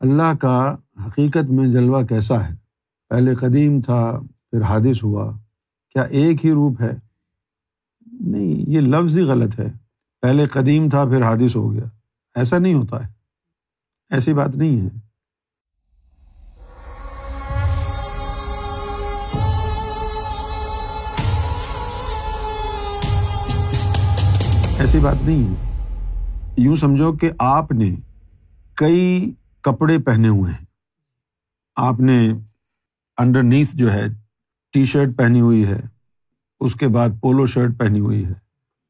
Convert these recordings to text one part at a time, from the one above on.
اللہ کا حقیقت میں جلوہ کیسا ہے؟ پہلے قدیم تھا، پھر حادث ہوا۔ کیا ایک ہی روپ ہے؟ نہیں، یہ لفظ ہی غلط ہے۔ پہلے قدیم تھا، پھر حادث ہو گیا۔ ایسا نہیں ہوتا ہے۔ ایسی بات نہیں ہے۔ ایسی بات نہیں ہے۔ یوں سمجھو کہ آپ نے کئی کپڑے پہنے ہوئے ہیں۔ آپ نے انڈر نیس جو ہے ٹی شرٹ پہنی ہوئی ہے، اس کے بعد پولو شرٹ پہنی ہوئی ہے،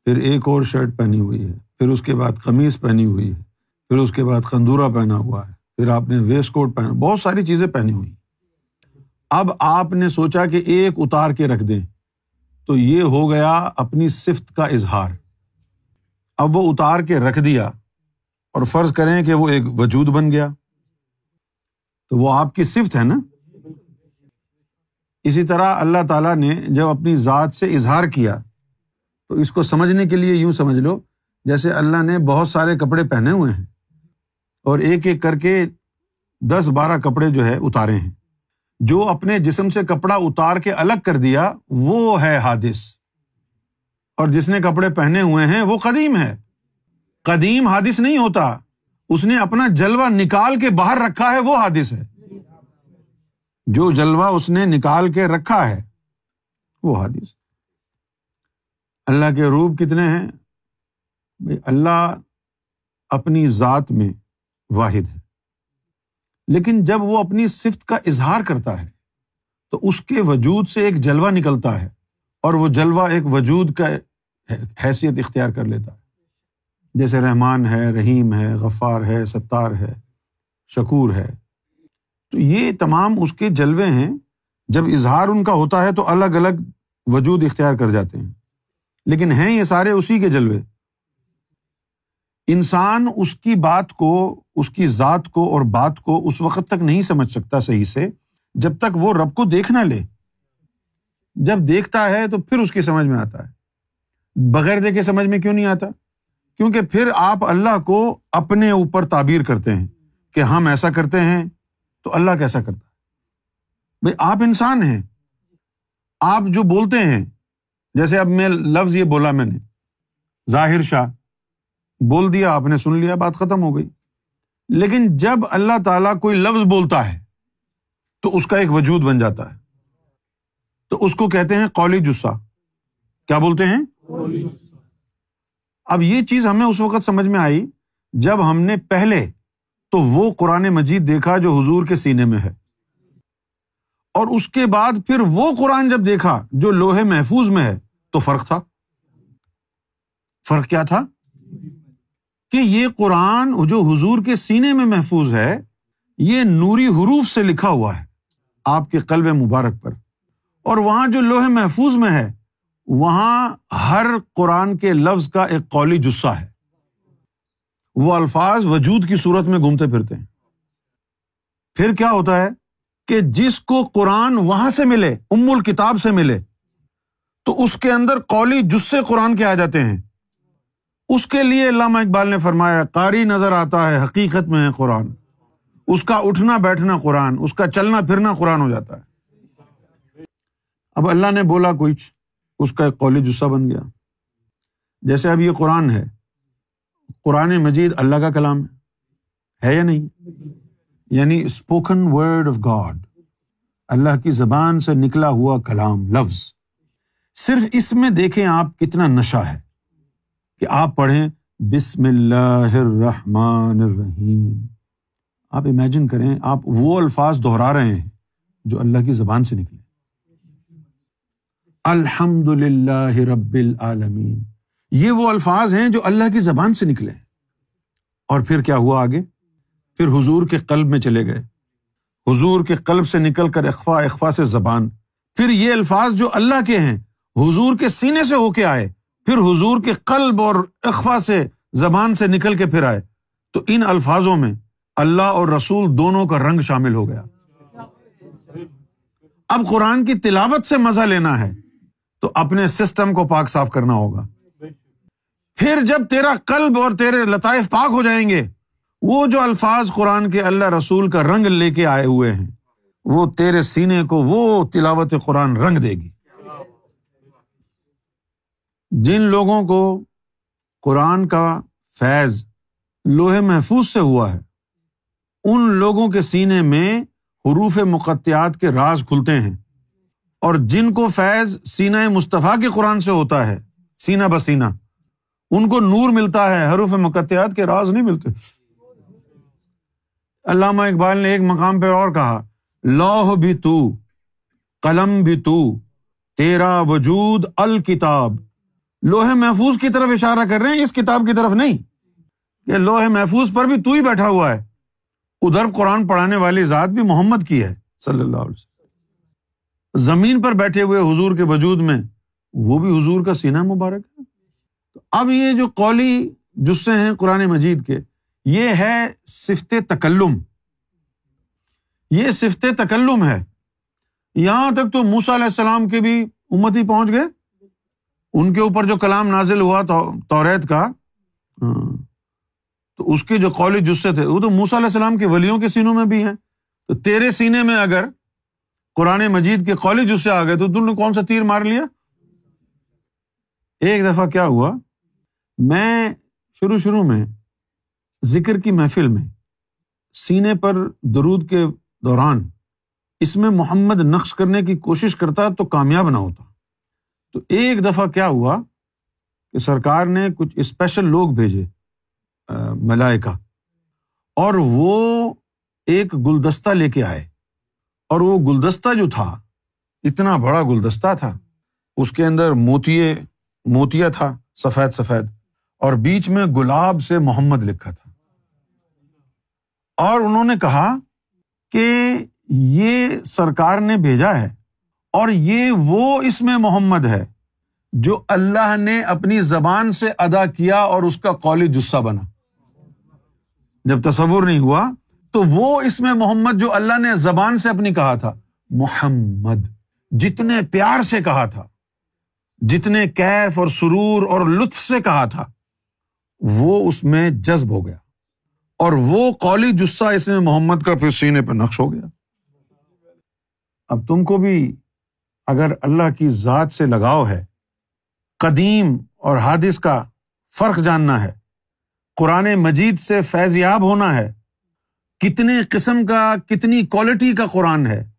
پھر ایک اور شرٹ پہنی ہوئی ہے، پھر اس کے بعد قمیض پہنی ہوئی ہے، پھر اس کے بعد کندورا پہنا ہوا ہے، پھر آپ نے ویسٹ کوٹ پہنا، بہت ساری چیزیں پہنی ہوئی۔ اب آپ نے سوچا کہ ایک اتار کے رکھ دیں، تو یہ ہو گیا اپنی صفت کا اظہار۔ اب وہ اتار کے رکھ دیا اور فرض کریں کہ وہ ایک وجود بن گیا۔ تو وہ آپ کی صفت ہے نا؟ اسی طرح اللہ تعالیٰ نے جب اپنی ذات سے اظہار کیا، تو اس کو سمجھنے کے لیے یوں سمجھ لو، جیسے اللہ نے بہت سارے کپڑے پہنے ہوئے ہیں اور ایک ایک کر کے دس بارہ کپڑے جو ہے اتارے ہیں۔ جو اپنے جسم سے کپڑا اتار کے الگ کر دیا، وہ ہے حادث۔ اور جس نے کپڑے پہنے ہوئے ہیں، وہ قدیم ہے۔ قدیم حادث نہیں ہوتا۔ اس نے اپنا جلوا نکال کے باہر رکھا ہے، وہ حادث ہے۔ جو جلوا اس نے نکال کے رکھا ہے، وہ حادث اللہ کے روپ کتنے ہیں؟ بھائی اللہ اپنی ذات میں واحد ہے۔ لیکن جب وہ اپنی صفت کا اظہار کرتا ہے، تو اس کے وجود سے ایک جلوا نکلتا ہے اور وہ جلوا ایک وجود کا حیثیت اختیار کر لیتا ہے۔ جیسے رحمان ہے، رحیم ہے، غفار ہے، ستار ہے، شکور ہے۔ تو یہ تمام اس کے جلوے ہیں۔ جب اظہار ان کا ہوتا ہے تو الگ الگ وجود اختیار کر جاتے ہیں۔ لیکن ہیں یہ سارے اسی کے جلوے۔ انسان اس کی بات کو، اس کی ذات کو اور بات کو اس وقت تک نہیں سمجھ سکتا صحیح سے، جب تک وہ رب کو دیکھ نہ لے۔ جب دیکھتا ہے تو پھر اس کی سمجھ میں آتا ہے۔ بغیر دیکھے سمجھ میں کیوں نہیں آتا؟ کیونکہ پھر آپ اللہ کو اپنے اوپر تعبیر کرتے ہیں کہ ہم ایسا کرتے ہیں تو اللہ کیسا کرتا ہے؟ بھائی آپ انسان ہیں۔ آپ جو بولتے ہیں، جیسے اب میں لفظ یہ بولا میں نے، ظاہر شاہ، بول دیا، آپ نے سن لیا، بات ختم ہو گئی۔ لیکن جب اللہ تعالیٰ کوئی لفظ بولتا ہے، تو اس کا ایک وجود بن جاتا ہے۔ تو اس کو کہتے ہیں قولی جسا۔ کیا بولتے ہیں؟ اب یہ چیز ہمیں اس وقت سمجھ میں آئی جب ہم نے پہلے تو وہ قرآن مجید دیکھا جو حضور کے سینے میں ہے۔ اور اس کے بعد پھر وہ قرآن جب دیکھا جو لوہے محفوظ میں ہے تو فرق تھا۔ فرق کیا تھا؟ کہ یہ قرآن جو حضور کے سینے میں محفوظ ہے، یہ نوری حروف سے لکھا ہوا ہے، آپ کے قلب مبارک پر۔ اور وہاں جو لوہے محفوظ میں ہے وہاں ہر قرآن کے لفظ کا ایک قولی جسہ ہے۔ وہ الفاظ وجود کی صورت میں گھومتے پھرتے ہیں۔ پھر کیا ہوتا ہے کہ جس کو قرآن وہاں سے ملے، ام الکتاب سے ملے، تو اس کے اندر قولی جسے قرآن کے آ جاتے ہیں۔ اس کے لیے علامہ اقبال نے فرمایا، قاری نظر آتا ہے، حقیقت میں ہے قرآن۔ اس کا اٹھنا بیٹھنا قرآن، اس کا چلنا پھرنا قرآن ہو جاتا ہے۔ اب اللہ نے بولا کچھ اس کا ایک قولی جسہ بن گیا۔ جیسے اب یہ قرآن ہے، قرآن مجید اللہ کا کلام ہے یا نہیں؟ یعنی اسپوکن ورڈ آف گاڈ اللہ کی زبان سے نکلا ہوا کلام، لفظ۔ صرف اس میں دیکھیں آپ کتنا نشہ ہے کہ آپ پڑھیں، بسم اللہ الرحمن الرحیم۔ آپ امیجن کریں، آپ وہ الفاظ دہرا رہے ہیں جو اللہ کی زبان سے نکلے۔ الحمد للہ رب العالمین۔ یہ وہ الفاظ ہیں جو اللہ کی زبان سے نکلے اور پھر کیا ہوا آگے؟ پھر حضور کے قلب میں چلے گئے۔ حضور کے قلب سے نکل کر اخوا اخوا سے زبان۔ پھر یہ الفاظ جو اللہ کے ہیں، حضور کے سینے سے ہو کے آئے۔ پھر حضور کے قلب اور اخوا سے زبان سے نکل کے پھر آئے۔ تو ان الفاظوں میں اللہ اور رسول دونوں کا رنگ شامل ہو گیا۔ اب قرآن کی تلاوت سے مزہ لینا ہے۔ تو اپنے سسٹم کو پاک صاف کرنا ہوگا۔ پھر جب تیرا قلب اور تیرے لطائف پاک ہو جائیں گے، وہ جو الفاظ قرآن کے اللہ رسول کا رنگ لے کے آئے ہوئے ہیں، وہ تیرے سینے کو وہ تلاوت قرآن رنگ دے گی۔ جن لوگوں کو قرآن کا فیض لوہے محفوظ سے ہوا ہے، ان لوگوں کے سینے میں حروف مقتیات کے راز کھلتے ہیں۔ اور جن کو فیض سینا مصطفیٰ کے قرآن سے ہوتا ہے سینا بسینہ، ان کو نور ملتا ہے، حروف مقتیات کے راز نہیں ملتے۔ علامہ اقبال نے ایک مقام پہ اور کہا لوہ بھی تو، قلم بھی تو، تیرا وجود الکتاب۔ لوہے محفوظ کی طرف اشارہ کر رہے ہیں، اس کتاب کی طرف نہیں۔ کہ لوہے محفوظ پر بھی تو ہی بیٹھا ہوا ہے۔ ادھر قرآن پڑھانے والی ذات بھی محمد کی ہے، صلی اللہ علیہ وسلم۔ زمین پر بیٹھے ہوئے حضور کے وجود میں، وہ بھی حضور کا سینہ مبارک ہے۔ اب یہ جو قولی جسے ہیں قرآن مجید کے، یہ ہے صفت تکلم۔ یہ صفت تکلم ہے۔ یہاں تک تو موسا علیہ السلام کے بھی امت ہی پہنچ گئے۔ ان کے اوپر جو کلام نازل ہوا توریت کا ہاں۔ تو اس کے جو قولی جسے تھے، وہ تو موسا علیہ السلام کے ولیوں کے سینوں میں بھی ہیں۔ تو تیرے سینے میں اگر قرآن مجید کے قولی جسے آ گئے تو تم نے کون سا تیر مار لیا؟ ایک دفعہ کیا ہوا؟ میں شروع شروع میں ذکر کی محفل میں سینے پر درود کے دوران اس میں محمد نقش کرنے کی کوشش کرتا تو کامیاب نہ ہوتا۔ تو ایک دفعہ کیا ہوا کہ سرکار نے کچھ اسپیشل لوگ بھیجے ملائکا اور وہ ایک گلدستہ لے کے آئے۔ اور وہ گلدستہ جو تھا، اتنا بڑا گلدستہ تھا، اس کے اندر موتیے موتیا تھا، سفید سفید، اور بیچ میں گلاب سے محمد لکھا تھا۔ اور انہوں نے کہا کہ یہ سرکار نے بھیجا ہے اور یہ وہ اس میں محمد ہے جو اللہ نے اپنی زبان سے ادا کیا اور اس کا قولی جسہ بنا۔ جب تصور نہیں ہوا تو وہ اس میں محمد جو اللہ نے زبان سے اپنی کہا تھا، محمد، جتنے پیار سے کہا تھا، جتنے کیف اور سرور اور لطف سے کہا تھا، وہ اس میں جذب ہو گیا۔ اور وہ قولی جسہ اس میں محمد کا پھر سینے پہ نقش ہو گیا۔ اب تم کو بھی اگر اللہ کی ذات سے لگاؤ ہے، قدیم اور حادث کا فرق جاننا ہے، قرآن مجید سے فیض یاب ہونا ہے کتنے قسم کا، کتنی کوالٹی کا قرآن ہے۔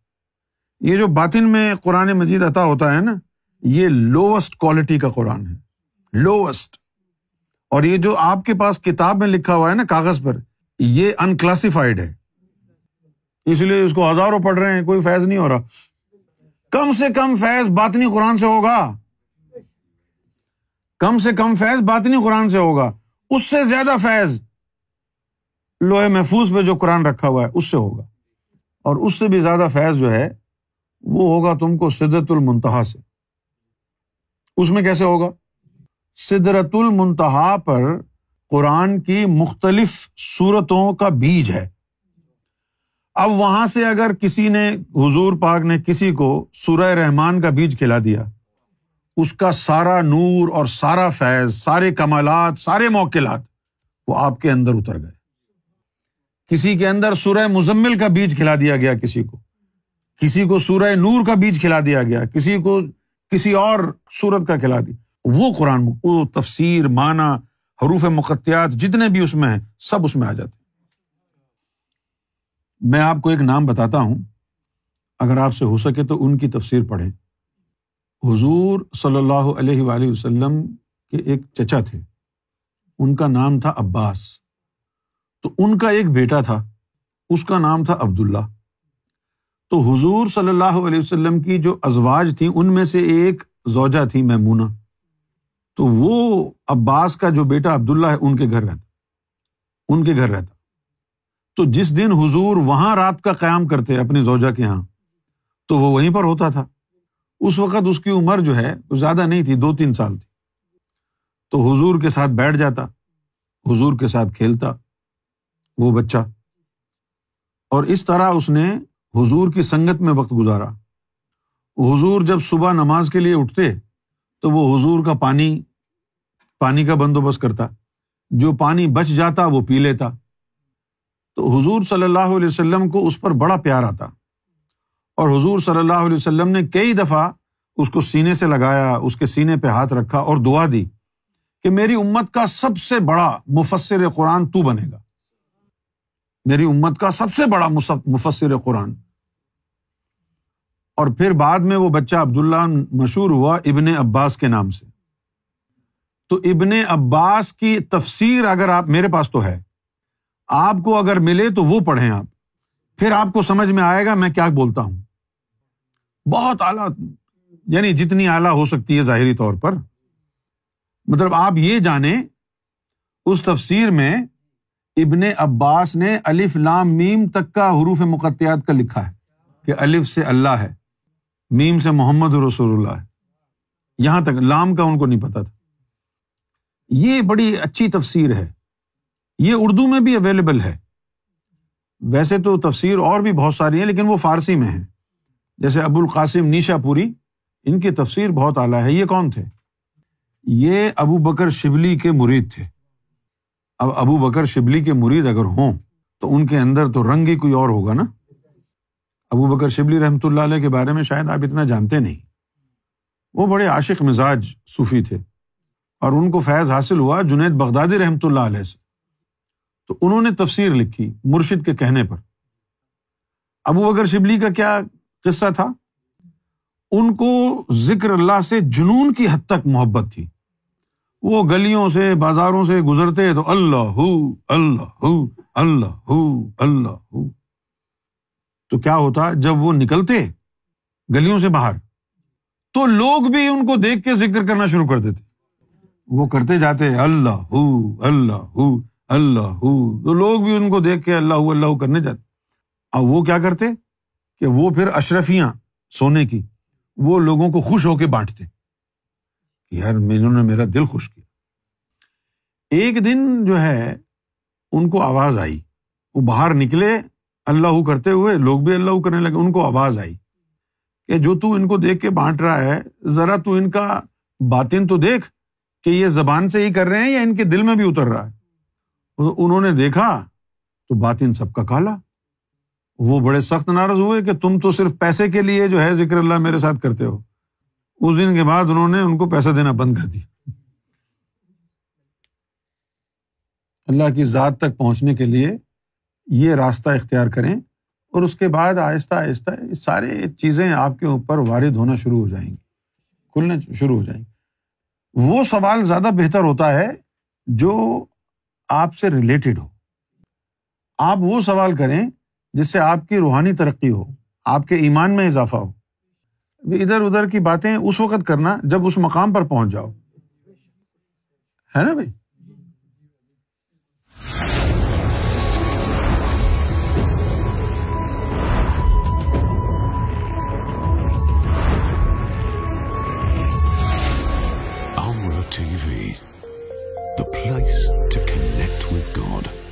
یہ جو باطن میں قرآن مجید عطا ہوتا ہے نا، یہ لوسٹ کوالٹی کا قرآن ہے۔ لوسٹ اور یہ جو آپ کے پاس کتاب میں لکھا ہوا ہے نا، کاغذ پر، یہ انکلاسیفائڈ ہے۔ اس لیے اس کو ہزاروں پڑھ رہے ہیں، کوئی فیض نہیں ہو رہا۔ کم سے کم فیض باطنی قرآن سے ہوگا۔ کم سے کم فیض باطنی قرآن سے ہوگا۔ اس سے زیادہ فیض لوہے محفوظ پہ جو قرآن رکھا ہوا ہے، اس سے ہوگا۔ اور اس سے بھی زیادہ فیض جو ہے، وہ ہوگا تم کو سدت المنتہا سے۔ اس میں کیسے ہوگا؟ سدرت المنتہا پر قرآن کی مختلف صورتوں کا بیج ہے۔ اب وہاں سے اگر کسی نے، حضور پاک نے کسی کو سورہ رحمان کا بیج کھلا دیا، اس کا سارا نور اور سارا فیض، سارے کمالات، سارے موکلات وہ آپ کے اندر اتر گئے۔ کسی کے اندر سورہ مزمل کا بیج کھلا دیا گیا کسی کو۔ کسی کو سورہ نور کا بیج کھلا دیا گیا، کسی کو کسی اور سورت کا کھلا دی وہ قرآن وہ تفسیر، معنی، حروف مقتیات جتنے بھی اس میں ہیں، سب اس میں آ جاتے میں آپ کو ایک نام بتاتا ہوں۔ اگر آپ سے ہو سکے تو ان کی تفسیر پڑھیں۔ حضور صلی اللہ علیہ وآلہ وسلم کے ایک چچا تھے۔ ان کا نام تھا عباس۔ تو ان کا ایک بیٹا تھا، اس کا نام تھا عبداللہ۔ تو حضور صلی اللہ علیہ وسلم کی جو ازواج تھیں، ان میں سے ایک زوجہ تھی، میمونہ۔ تو وہ عباس کا جو بیٹا عبداللہ ہے، ان کے گھر رہتا۔ ان کے گھر رہتا۔ تو جس دن حضور وہاں رات کا قیام کرتے اپنی زوجہ کے یہاں تو وہ وہیں پر ہوتا تھا۔ اس وقت اس کی عمر جو ہے زیادہ نہیں تھی، دو تین سال تھی۔ تو حضور کے ساتھ بیٹھ جاتا، حضور کے ساتھ کھیلتا۔ وہ بچہ۔ اور اس طرح اس نے حضور کی سنگت میں وقت گزارا۔ حضور جب صبح نماز کے لیے اٹھتے تو وہ حضور کا پانی پانی کا بندوبست کرتا۔ جو پانی بچ جاتا وہ پی لیتا۔ تو حضور صلی اللہ علیہ وسلم کو اس پر بڑا پیار آتا۔ اور حضور صلی اللہ علیہ وسلم نے کئی دفعہ اس کو سینے سے لگایا، اس کے سینے پہ ہاتھ رکھا اور دعا دی کہ میری امت کا سب سے بڑا مفسر قرآن تو بنے گا۔ میری امت کا سب سے بڑا مفسر قرآن۔ اور پھر بعد میں وہ بچہ عبداللہ مشہور ہوا ابن عباس کے نام سے۔ تو ابن عباس کی تفسیر اگر آپ میرے پاس تو ہے۔ آپ کو اگر ملے تو وہ پڑھیں آپ۔ پھر آپ کو سمجھ میں آئے گا میں کیا بولتا ہوں۔ بہت اعلیٰ یعنی جتنی اعلیٰ ہو سکتی ہے ظاہری طور پر۔ مطلب آپ یہ جانیں، اس تفسیر میں ابن عباس نے الف لام میم تک کا حروف مقتیات کا لکھا ہے کہ الف سے اللہ ہے، میم سے محمد رسول اللہ ہے۔ یہاں تک لام کا ان کو نہیں پتا تھا۔ یہ بڑی اچھی تفسیر ہے۔ یہ اردو میں بھی اویلیبل ہے۔ ویسے تو تفسیر اور بھی بہت ساری ہیں، لیکن وہ فارسی میں ہے جیسے ابو القاسم نیشا پوری، ان کی تفسیر بہت اعلیٰ ہے۔ یہ کون تھے؟ یہ ابو بکر شبلی کے مرید تھے۔ اب ابو بکر شبلی کے مرید اگر ہوں تو ان کے اندر تو رنگ ہی کوئی اور ہوگا نا؟ ابو بکر شبلی رحمۃ اللہ علیہ کے بارے میں شاید آپ اتنا جانتے نہیں۔ وہ بڑے عاشق مزاج صوفی تھے اور ان کو فیض حاصل ہوا جنید بغدادی رحمۃ اللہ علیہ سے۔ تو انہوں نے تفسیر لکھی مرشد کے کہنے پر۔ ابو بکر شبلی کا کیا قصہ تھا؟ ان کو ذکر اللہ سے جنون کی حد تک محبت تھی۔ وہ گلیوں سے بازاروں سے گزرتے تو اللہ ہو اللہ ہو اللہ ہو اللہ ہو۔ تو کیا ہوتا جب وہ نکلتے گلیوں سے باہر؟ تو لوگ بھی ان کو دیکھ کے ذکر کرنا شروع کر دیتے۔ وہ کرتے جاتے اللہ ہو اللہ ہو اللہ ہو۔ تو لوگ بھی ان کو دیکھ کے اللہ اللہ کرنے جاتے۔ اب وہ کیا کرتے کہ وہ پھر اشرفیاں سونے کی، وہ لوگوں کو خوش ہو کے بانٹتے۔ کہ یار انہوں نے میرا دل خوش کیا۔ ایک دن جو ہے، ان کو آواز آئی۔ وہ باہر نکلے، اللہ کرتے ہوئے، لوگ بھی اللہ کرنے لگے، ان کو آواز آئی کہ جو تو ان کو دیکھ کے بانٹ رہا ہے، ذرا تو ان کا باطن تو دیکھ کہ یہ زبان سے ہی کر رہے ہیں یا ان کے دل میں بھی اتر رہا ہے۔ انہوں نے دیکھا تو باطن سب کا کالا۔ وہ بڑے سخت ناراض ہوئے کہ تم تو صرف پیسے کے لیے جو ہے ذکر اللہ میرے ساتھ کرتے ہو۔ اس دن کے بعد انہوں نے ان کو پیسہ دینا بند کر دیا۔ اللہ کی ذات تک پہنچنے کے لیے یہ راستہ اختیار کریں اور اس کے بعد آہستہ آہستہ سارے چیزیں آپ کے اوپر وارد ہونا شروع ہو جائیں گی کھلنا شروع ہو جائیں گی۔ وہ سوال زیادہ بہتر ہوتا ہے جو آپ سے ریلیٹڈ ہو۔ آپ وہ سوال کریں جس سے آپ کی روحانی ترقی ہو، آپ کے ایمان میں اضافہ ہو۔ ادھر ادھر کی باتیں اس وقت کرنا جب اس مقام پر پہنچ جاؤ ہے نا بھائی the place to connect with God.